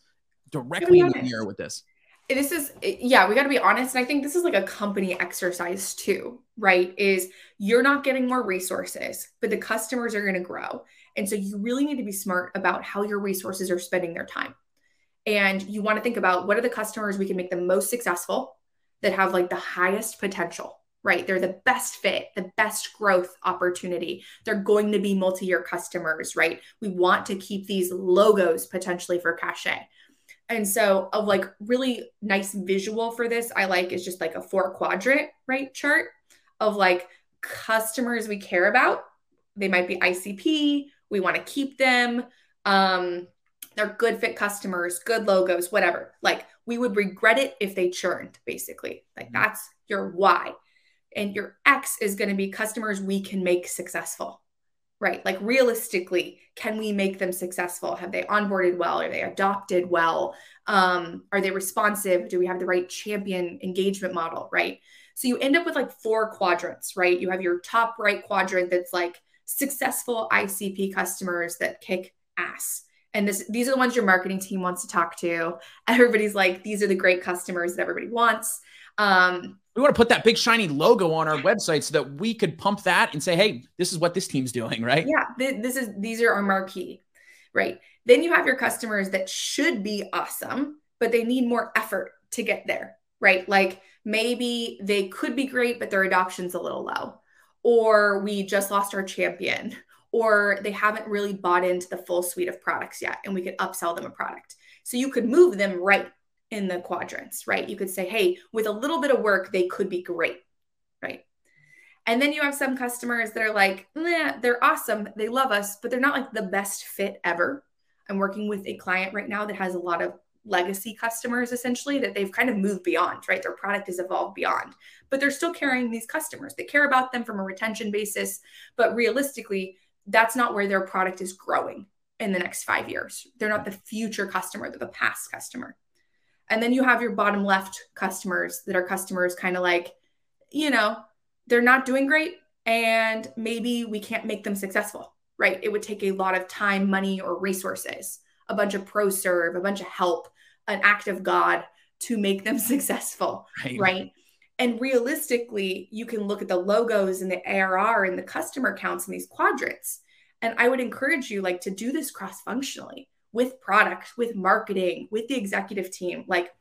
directly in the mirror with this. This is, yeah, we got to be honest. And I think this is like a company exercise too, right? Is you're not getting more resources, but the customers are going to grow. And so you really need to be smart about how your resources are spending their time. And you want to think about what are the customers we can make the most successful that have like the highest potential right? They're the best fit, the best growth opportunity. They're going to be multi year customers, right? We want to keep these logos potentially for cachet. And so, a like really nice visual for this, I like is just like a four quadrant, right? Chart of like customers we care about. They might be ICP, we want to keep them. Um, they're good fit customers, good logos, whatever. Like we would regret it if they churned, basically. Like mm-hmm. that's your why and your X is going to be customers we can make successful, right? Like realistically, can we make them successful? Have they onboarded well? Are they adopted well? Um, are they responsive? Do we have the right champion engagement model, right? So you end up with like four quadrants, right? You have your top right quadrant that's like successful ICP customers that kick ass. And this, these are the ones your marketing team wants to talk to. Everybody's like, these are the great customers that everybody wants. Um, we want to put that big shiny logo on our website so that we could pump that and say, hey, this is what this team's doing, right? Yeah, th- this is these are our marquee, right? Then you have your customers that should be awesome, but they need more effort to get there, right? Like maybe they could be great, but their adoption's a little low, or we just lost our champion, or they haven't really bought into the full suite of products yet, and we could upsell them a product. So you could move them right in the quadrants, right? You could say, hey, with a little bit of work, they could be great, right? And then you have some customers that are like, nah, they're awesome. They love us, but they're not like the best fit ever. I'm working with a client right now that has a lot of legacy customers essentially that they've kind of moved beyond, right? Their product has evolved beyond, but they're still carrying these customers. They care about them from a retention basis, but realistically, that's not where their product is growing in the next five years. They're not the future customer, they're the past customer. And then you have your bottom left customers that are customers kind of like, you know, they're not doing great and maybe we can't make them successful, right? It would take a lot of time, money, or resources, a bunch of pro serve, a bunch of help, an act of God to make them successful, right? right? And realistically, you can look at the logos and the ARR and the customer counts in these quadrants. And I would encourage you like to do this cross functionally with product, with marketing, with the executive team. Like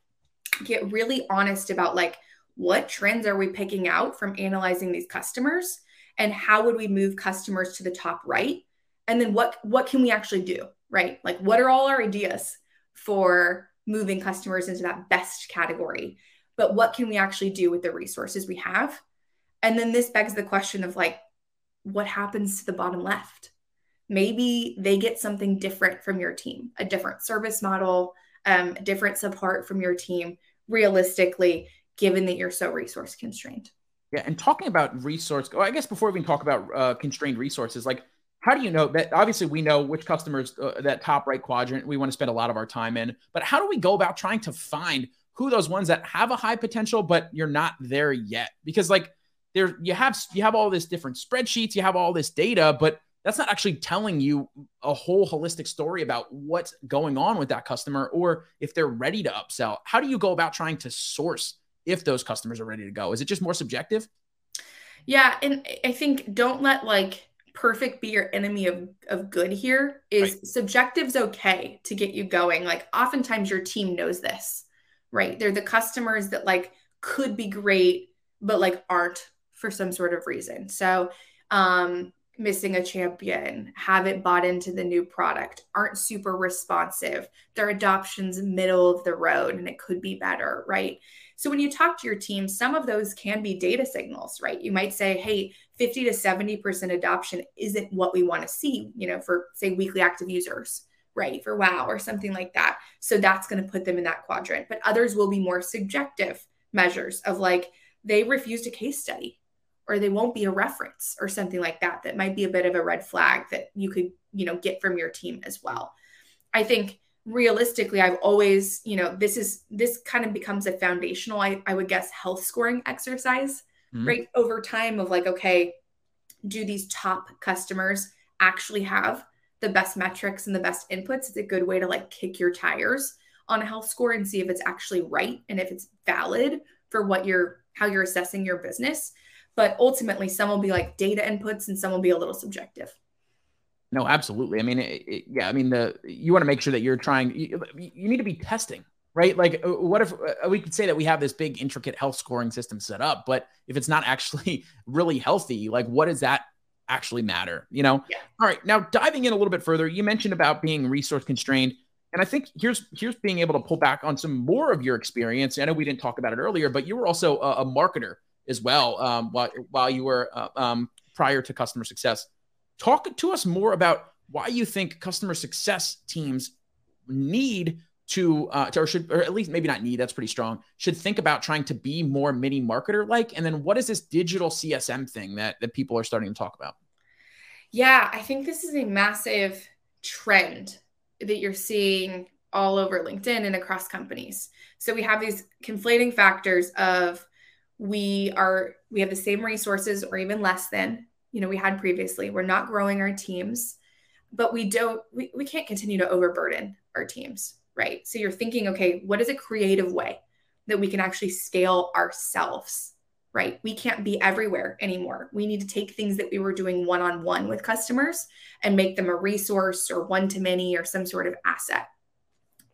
get really honest about like what trends are we picking out from analyzing these customers and how would we move customers to the top right? And then what what can we actually do right? Like what are all our ideas for moving customers into that best category? But what can we actually do with the resources we have? And then this begs the question of like what happens to the bottom left maybe they get something different from your team a different service model um, different support from your team realistically given that you're so resource constrained. Yeah, and talking about resource, well, I guess before we talk about uh, constrained resources, like how do you know that? Obviously, we know which customers uh, that top right quadrant we want to spend a lot of our time in, but how do we go about trying to find who those ones that have a high potential, but you're not there yet? Because like there, you have you have all this different spreadsheets, you have all this data, but that's not actually telling you a whole holistic story about what's going on with that customer or if they're ready to upsell. How do you go about trying to source if those customers are ready to go? Is it just more subjective? Yeah, and I think don't let like perfect be your enemy of, of good here is right. subjective's okay to get you going. Like oftentimes your team knows this, right? They're the customers that like could be great, but like aren't for some sort of reason. So um missing a champion, haven't bought into the new product, aren't super responsive, their adoption's middle of the road and it could be better, right? So when you talk to your team, some of those can be data signals, right? You might say, hey, 50 to 70% adoption isn't what we want to see, you know, for say weekly active users, right? For WAU or something like that. So that's going to put them in that quadrant. But others will be more subjective measures of like they refused a case study or they won't be a reference or something like that that might be a bit of a red flag that you could, you know, get from your team as well. I think realistically i've always you know this is this kind of becomes a foundational i, I would guess health scoring exercise mm-hmm. right over time of like okay do these top customers actually have the best metrics and the best inputs it's a good way to like kick your tires on a health score and see if it's actually right and if it's valid for what you're how you're assessing your business but ultimately some will be like data inputs and some will be a little subjective no, absolutely. I mean, it, it, yeah. I mean, the you want to make sure that you're trying. You, you need to be testing, right? Like, uh, what if uh, we could say that we have this big intricate health scoring system set up, but if it's not actually really healthy, like, what does that actually matter? You know. Yeah. All right. Now, diving in a little bit further, you mentioned about being resource constrained, and I think here's here's being able to pull back on some more of your experience. I know we didn't talk about it earlier, but you were also a, a marketer as well um, while while you were uh, um, prior to customer success. Talk to us more about why you think customer success teams need to, uh, to or should, or at least maybe not need, that's pretty strong, should think about trying to be more mini marketer like. And then what is this digital CSM thing that, that people are starting to talk about? Yeah, I think this is a massive trend that you're seeing all over LinkedIn and across companies. So we have these conflating factors of we are we have the same resources or even less than you know we had previously. We're not growing our teams but we don't we, we can't continue to overburden our teams right? So you're thinking okay what is a creative way that we can actually scale ourselves right? We can't be everywhere anymore. We need to take things that we were doing one-on-one with customers and make them a resource or one to many or some sort of asset.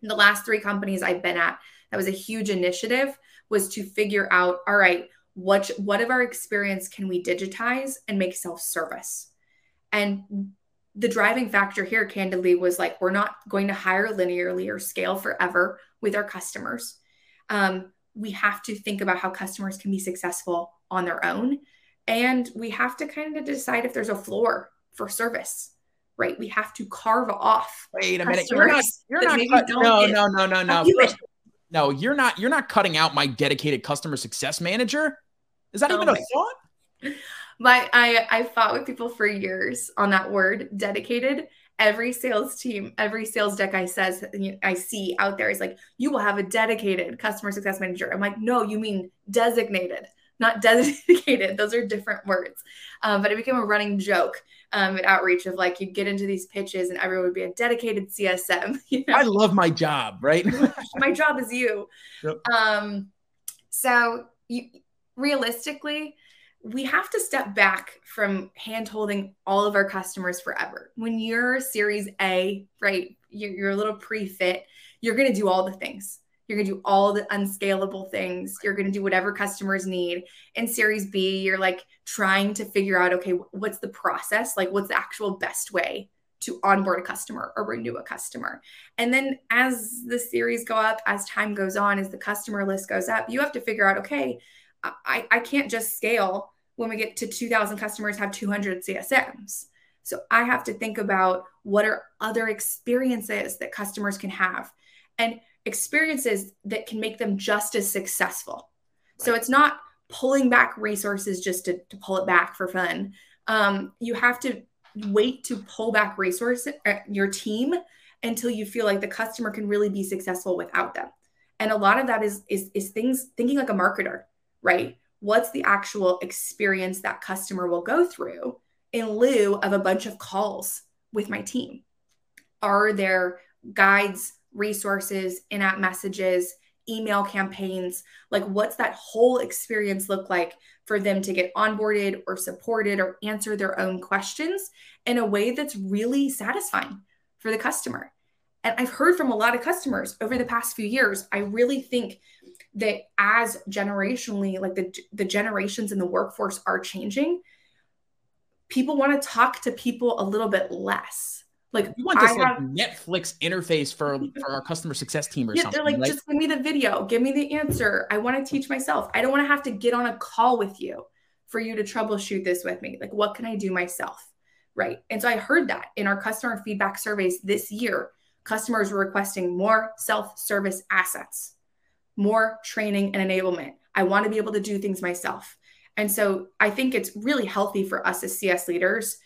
The last three companies i've been at that was a huge initiative was to figure out all right what what of our experience can we digitize and make self-service and the driving factor here candidly was like we're not going to hire linearly or scale forever with our customers um, we have to think about how customers can be successful on their own. And we have to kind of decide if there's a floor for service, right? We have to carve off. Wait a minute. You're not, you're not cut, no, no, no, no, no, First, no, you're not, you're not cutting out my dedicated customer success manager. Is that oh even a thought? My, I, I fought with people for years on that word dedicated every sales team, every sales deck I says I see out there is like, you will have a dedicated customer success manager. I'm like, no, you mean designated, not designated. Those are different words. Um, but it became a running joke um, at Outreach of like you'd get into these pitches and everyone would be a dedicated CSM. You know? I love my job, right? my job is you. Yep. Um, so you realistically, we have to step back from hand holding all of our customers forever. When you're Series A, right, you're, you're a little pre fit, you're going to do all the things. You're going to do all the unscalable things. You're going to do whatever customers need. In Series B, you're like trying to figure out okay, what's the process? Like, what's the actual best way to onboard a customer or renew a customer. And then as the series go up, as time goes on, as the customer list goes up, you have to figure out, okay, I, I can't just scale when we get to 2000 customers have 200 CSMs. So I have to think about what are other experiences that customers can have and experiences that can make them just as successful. Right. So it's not pulling back resources just to, to pull it back for fun. Um, you have to wait to pull back resources, uh, your team until you feel like the customer can really be successful without them. And a lot of that is is, is things thinking like a marketer, right? what's the actual experience that customer will go through in lieu of a bunch of calls with my team? Are there guides, resources, in app messages, email campaigns? Like, what's that whole experience look like for them to get onboarded or supported or answer their own questions in a way that's really satisfying for the customer? And I've heard from a lot of customers over the past few years, I really think that as generationally like the the generations in the workforce are changing people want to talk to people a little bit less like we want this like Netflix interface for for our customer success team or yeah, something. They're like, like, just give me the video, give me the answer. I want to teach myself. I don't want to have to get on a call with you for you to troubleshoot this with me. Like, what can I do myself? Right. And so I heard that in our customer feedback surveys this year, customers were requesting more self-service assets more training and enablement. I want to be able to do things myself. And so I think it's really healthy for us as CS leaders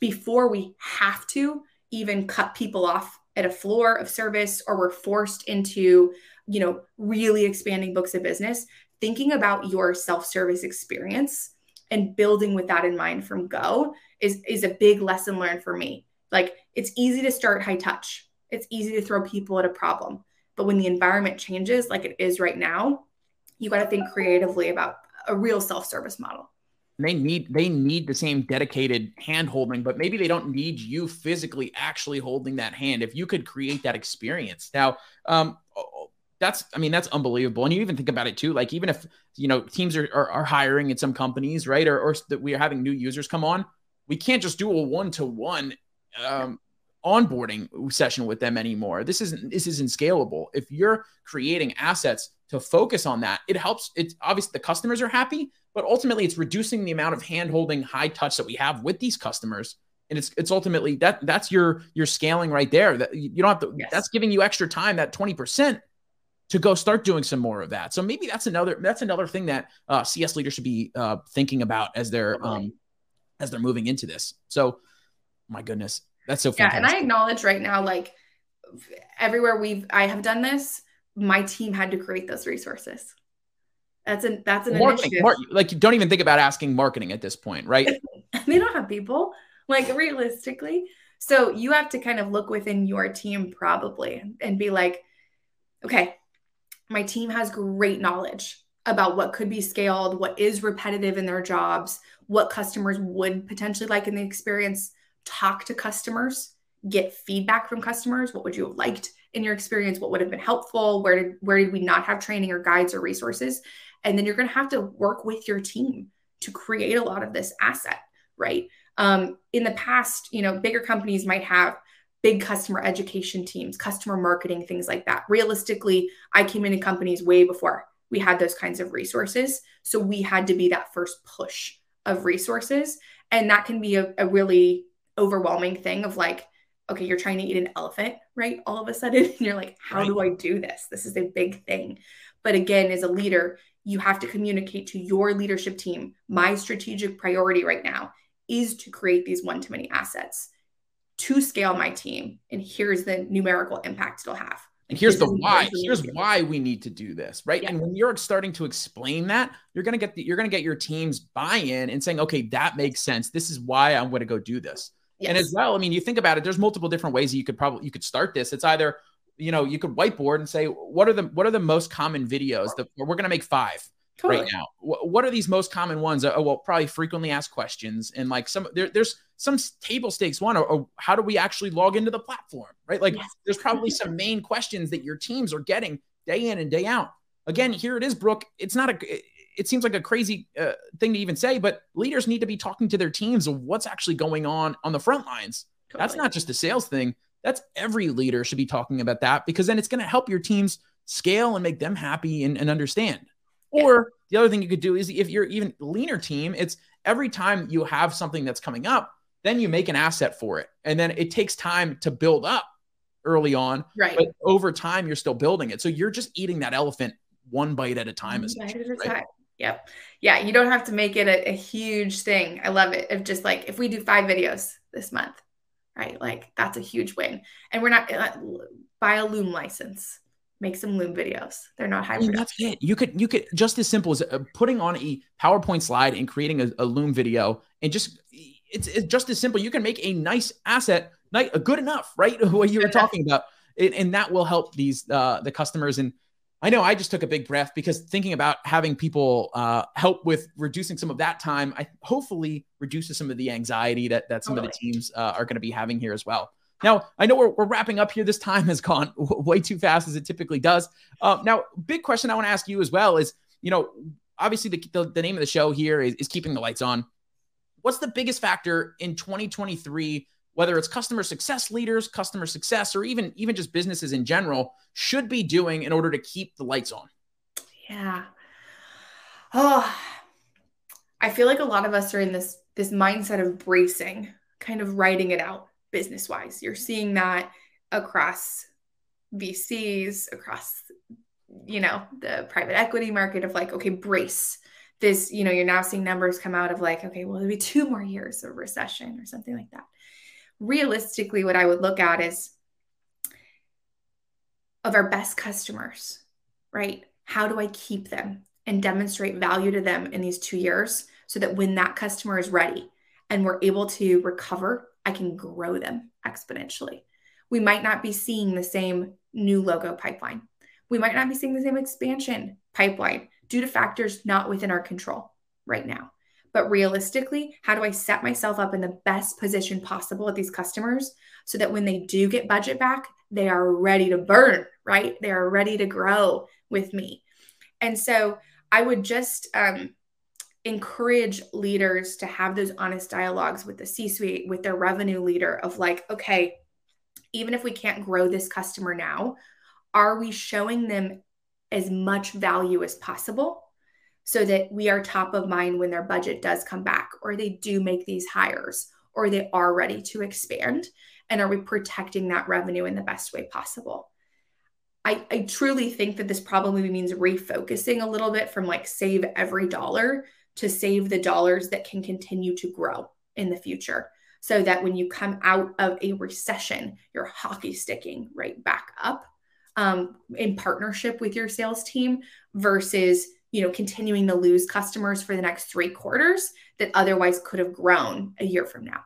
before we have to even cut people off at a floor of service or we're forced into, you know, really expanding books of business, thinking about your self-service experience and building with that in mind from go is is a big lesson learned for me. Like it's easy to start high touch. It's easy to throw people at a problem. But when the environment changes, like it is right now, you got to think creatively about a real self-service model. They need they need the same dedicated hand holding, but maybe they don't need you physically actually holding that hand. If you could create that experience. Now, um, that's I mean that's unbelievable. And you even think about it too. Like even if you know teams are are, are hiring in some companies, right, or or that we are having new users come on, we can't just do a one to one onboarding session with them anymore. This isn't this isn't scalable. If you're creating assets to focus on that, it helps. It's obvious the customers are happy, but ultimately it's reducing the amount of hand holding, high touch that we have with these customers. And it's it's ultimately that that's your your scaling right there. That you don't have to. Yes. That's giving you extra time. That twenty percent to go start doing some more of that. So maybe that's another that's another thing that uh, CS leaders should be uh, thinking about as they're um, as they're moving into this. So, my goodness, that's so fantastic. Yeah, and I acknowledge right now, like everywhere we've I have done this, my team had to create those resources. That's an that's an marketing, initiative. Mar- like you don't even think about asking marketing at this point, right? they don't have people. Like realistically. So you have to kind of look within your team probably and be like, okay, my team has great knowledge about what could be scaled, what is repetitive in their jobs, what customers would potentially like in the experience talk to customers, get feedback from customers. What would you have liked in your experience? What would have been helpful? Where did where did we not have training or guides or resources? And then you're going to have to work with your team to create a lot of this asset, right? Um, in the past, you know, bigger companies might have big customer education teams, customer marketing, things like that. Realistically, I came into companies way before we had those kinds of resources. So we had to be that first push of resources. And that can be a, a really overwhelming thing of like, okay, you're trying to eat an elephant, right? All of a sudden, and you're like, how right. do I do this? This is a big thing. But again, as a leader, you have to communicate to your leadership team my strategic priority right now is to create these one to many assets to scale my team. And here's the numerical impact it'll have. And here's the why. Here's why we need to do this, right? Yeah. And when you're starting to explain that, you're gonna get the, you're gonna get your team's buy-in and saying, okay, that makes sense. This is why I'm going to go do this. Yes. And as well, I mean, you think about it. There's multiple different ways that you could probably you could start this. It's either you know you could whiteboard and say what are the what are the most common videos that we're going to make five totally. right now. What are these most common ones? Oh, well, probably frequently asked questions and like some there, there's some table stakes one or, or, how do we actually log into the platform, right? Like yes. there's probably some main questions that your teams are getting day in and day out. Again, here it is, Brooke. It's not a. It seems like a crazy uh, thing to even say, but leaders need to be talking to their teams of what's actually going on on the front lines. Totally. That's not just a sales thing. That's every leader should be talking about that because then it's going to help your teams scale and make them happy and, and understand. Or the other thing you could do is if you're even leaner team, it's every time you have something that's coming up, then you make an asset for it. And then it takes time to build up early on. Right. But over time, you're still building it. So you're just eating that elephant one bite at a time. Right? Yep. Yeah. You don't have to make it a, a huge thing. I love it. If just like, if we do five videos this month, right? Like that's a huge win. And we're not uh, buy a Loom license make some Loom videos. They're not high. I mean, that's it. You could you could just as simple as uh, putting on a PowerPoint slide and creating a, a Loom video, and just it's, it's, just as simple. You can make a nice asset, nice, good enough, right? what you were talking about, and, and that will help these uh, the customers. And I know I just took a big breath because thinking about having people uh, help with reducing some of that time, I hopefully reduces some of the anxiety that that some totally. of the teams uh, are going to be having here as well. Now, I know we're, we're wrapping up here. This time has gone way too fast as it typically does. Uh, now, big question I want to ask you as well is, you know, obviously the, the, the name of the show here is, is keeping the lights on. What's the biggest factor in 2023, whether it's customer success leaders, customer success, or even even just businesses in general, should be doing in order to keep the lights on? Yeah. Oh, I feel like a lot of us are in this this mindset of bracing, kind of writing it out business wise. You're seeing that across VCs, across you know the private equity market of like okay brace this you know you're now seeing numbers come out of like okay well there'll be two more years of recession or something like that realistically what i would look at is of our best customers right how do i keep them and demonstrate value to them in these two years so that when that customer is ready and we're able to recover I can grow them exponentially. We might not be seeing the same new logo pipeline. We might not be seeing the same expansion pipeline due to factors not within our control right now. But realistically, how do I set myself up in the best position possible with these customers so that when they do get budget back, they are ready to burn, right? They are ready to grow with me. And so I would just um, encourage leaders to have those honest dialogues with the C suite, with their revenue leader of like, okay, even if we can't grow this customer now, are we showing them as much value as possible so that we are top of mind when their budget does come back or they do make these hires or they are ready to expand? And are we protecting that revenue in the best way possible? I, I truly think that this probably means refocusing a little bit from like save every dollar to save the dollars that can continue to grow in the future so that when you come out of a recession, you're hockey sticking right back up um, in partnership with your sales team versus you know continuing to lose customers for the next three quarters that otherwise could have grown a year from now.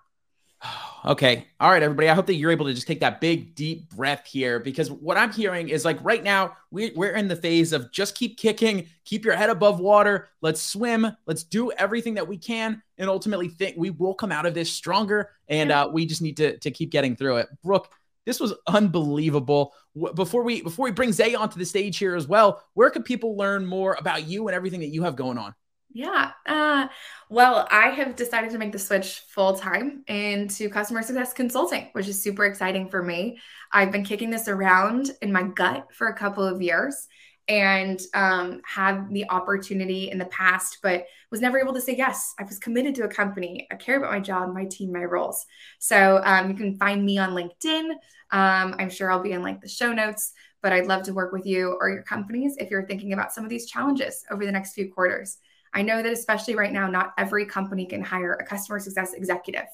Okay. All right, everybody. I hope that you're able to just take that big, deep breath here because what I'm hearing is like right now, we, we're in the phase of just keep kicking, keep your head above water. Let's swim. Let's do everything that we can. And ultimately, think we will come out of this stronger. And uh, we just need to, to keep getting through it. Brooke, this was unbelievable. Before we before we bring Zay onto the stage here as well, where can people learn more about you and everything that you have going on? Yeah. Uh, well, I have decided to make the switch full time into customer success consulting, which is super exciting for me. I've been kicking this around in my gut for a couple of years and um, had the opportunity in the past, but was never able to say yes. I was committed to a company. I care about my job, my team, my roles. So um, you can find me on LinkedIn. Um, I'm sure I'll be in like the show notes, but I'd love to work with you or your companies if you're thinking about some of these challenges over the next few quarters. I know that especially right now, not every company can hire a customer success executive,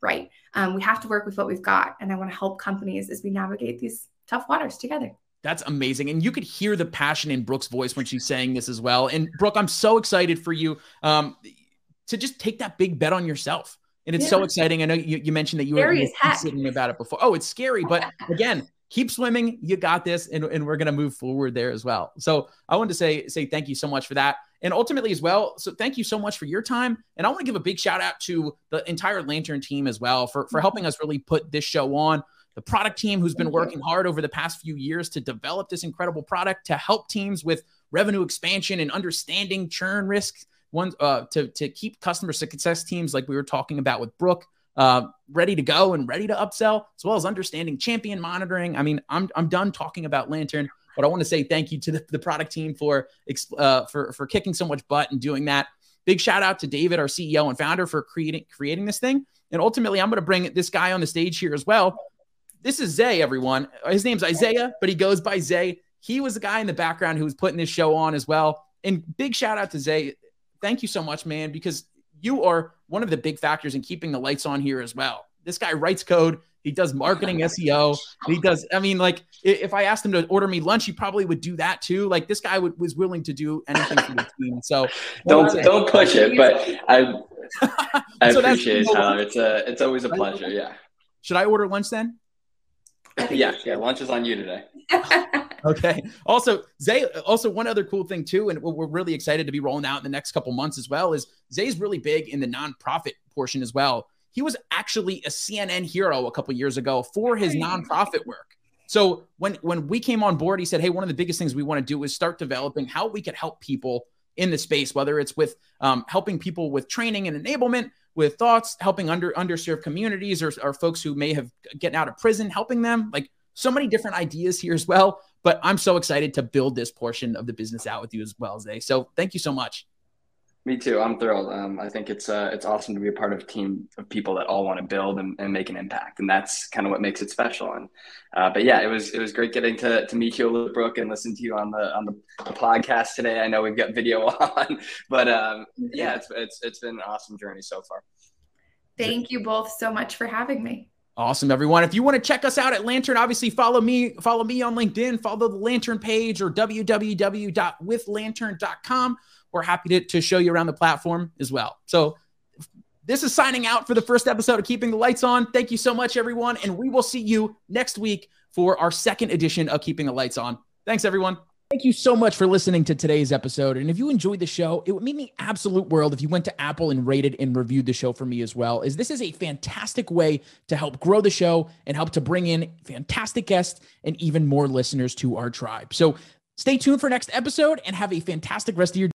right? Um, we have to work with what we've got. And I want to help companies as we navigate these tough waters together. That's amazing. And you could hear the passion in Brooke's voice when she's saying this as well. And Brooke, I'm so excited for you um, to just take that big bet on yourself. And it's yeah. so exciting. I know you, you mentioned that you scary were sitting about it before. Oh, it's scary. But again, keep swimming. You got this. And, and we're going to move forward there as well. So I wanted to say, say thank you so much for that. And ultimately as well. So thank you so much for your time. And I want to give a big shout out to the entire Lantern team as well for, for helping us really put this show on the product team who's been working hard over the past few years to develop this incredible product to help teams with revenue expansion and understanding churn risks one uh, to, to keep customer success teams like we were talking about with brooke uh, ready to go and ready to upsell as well as understanding champion monitoring. I mean i'm, I'm done talking about lantern but i want to say thank you to the, the product team for uh, for for kicking so much butt and doing that. Big shout out to david our ceo and founder for creating creating this thing. And ultimately i'm going to bring this guy on the stage here as well this is Zay, everyone. His name's Isaiah, but he goes by Zay. He was the guy in the background who was putting this show on as well. And big shout out to Zay. Thank you so much, man, because you are one of the big factors in keeping the lights on here as well. This guy writes code. He does marketing SEO. He does. I mean, like, if I asked him to order me lunch, he probably would do that too. Like, this guy would, was willing to do anything for the team. So don't don't push it, but I I so appreciate it, Tyler. It's a it's always a pleasure. Yeah. Should I order lunch then? Yeah, yeah. Lunch is on you today. okay. Also, Zay. Also, one other cool thing too, and we're really excited to be rolling out in the next couple months as well. Is Zay's really big in the nonprofit portion as well. He was actually a CNN hero a couple years ago for his nonprofit work. So when when we came on board, he said, "Hey, one of the biggest things we want to do is start developing how we could help people in the space, whether it's with um, helping people with training and enablement, with thoughts, helping under underserved communities or, or folks who may have getting out of prison, helping them. Like so many different ideas here as well. But I'm so excited to build this portion of the business out with you as well, Zay. So thank you so much. Me too. I'm thrilled. Um, I think it's uh, it's awesome to be a part of a team of people that all want to build and, and make an impact, and that's kind of what makes it special. And uh, but yeah, it was it was great getting to, to meet you a little, Brooke, and listen to you on the on the, the podcast today. I know we've got video on, but um, yeah, it's it's it's been an awesome journey so far. Thank you both so much for having me. Awesome, everyone. If you want to check us out at Lantern, obviously follow me, follow me on LinkedIn, follow the Lantern page or www.withlantern.com we're happy to, to show you around the platform as well. So this is signing out for the first episode of Keeping the Lights On. Thank you so much, everyone. And we will see you next week for our second edition of Keeping the Lights On. Thanks, everyone. Thank you so much for listening to today's episode. And if you enjoyed the show, it would mean the absolute world if you went to Apple and rated and reviewed the show for me as well, Is this is a fantastic way to help grow the show and help to bring in fantastic guests and even more listeners to our tribe. So stay tuned for next episode and have a fantastic rest of your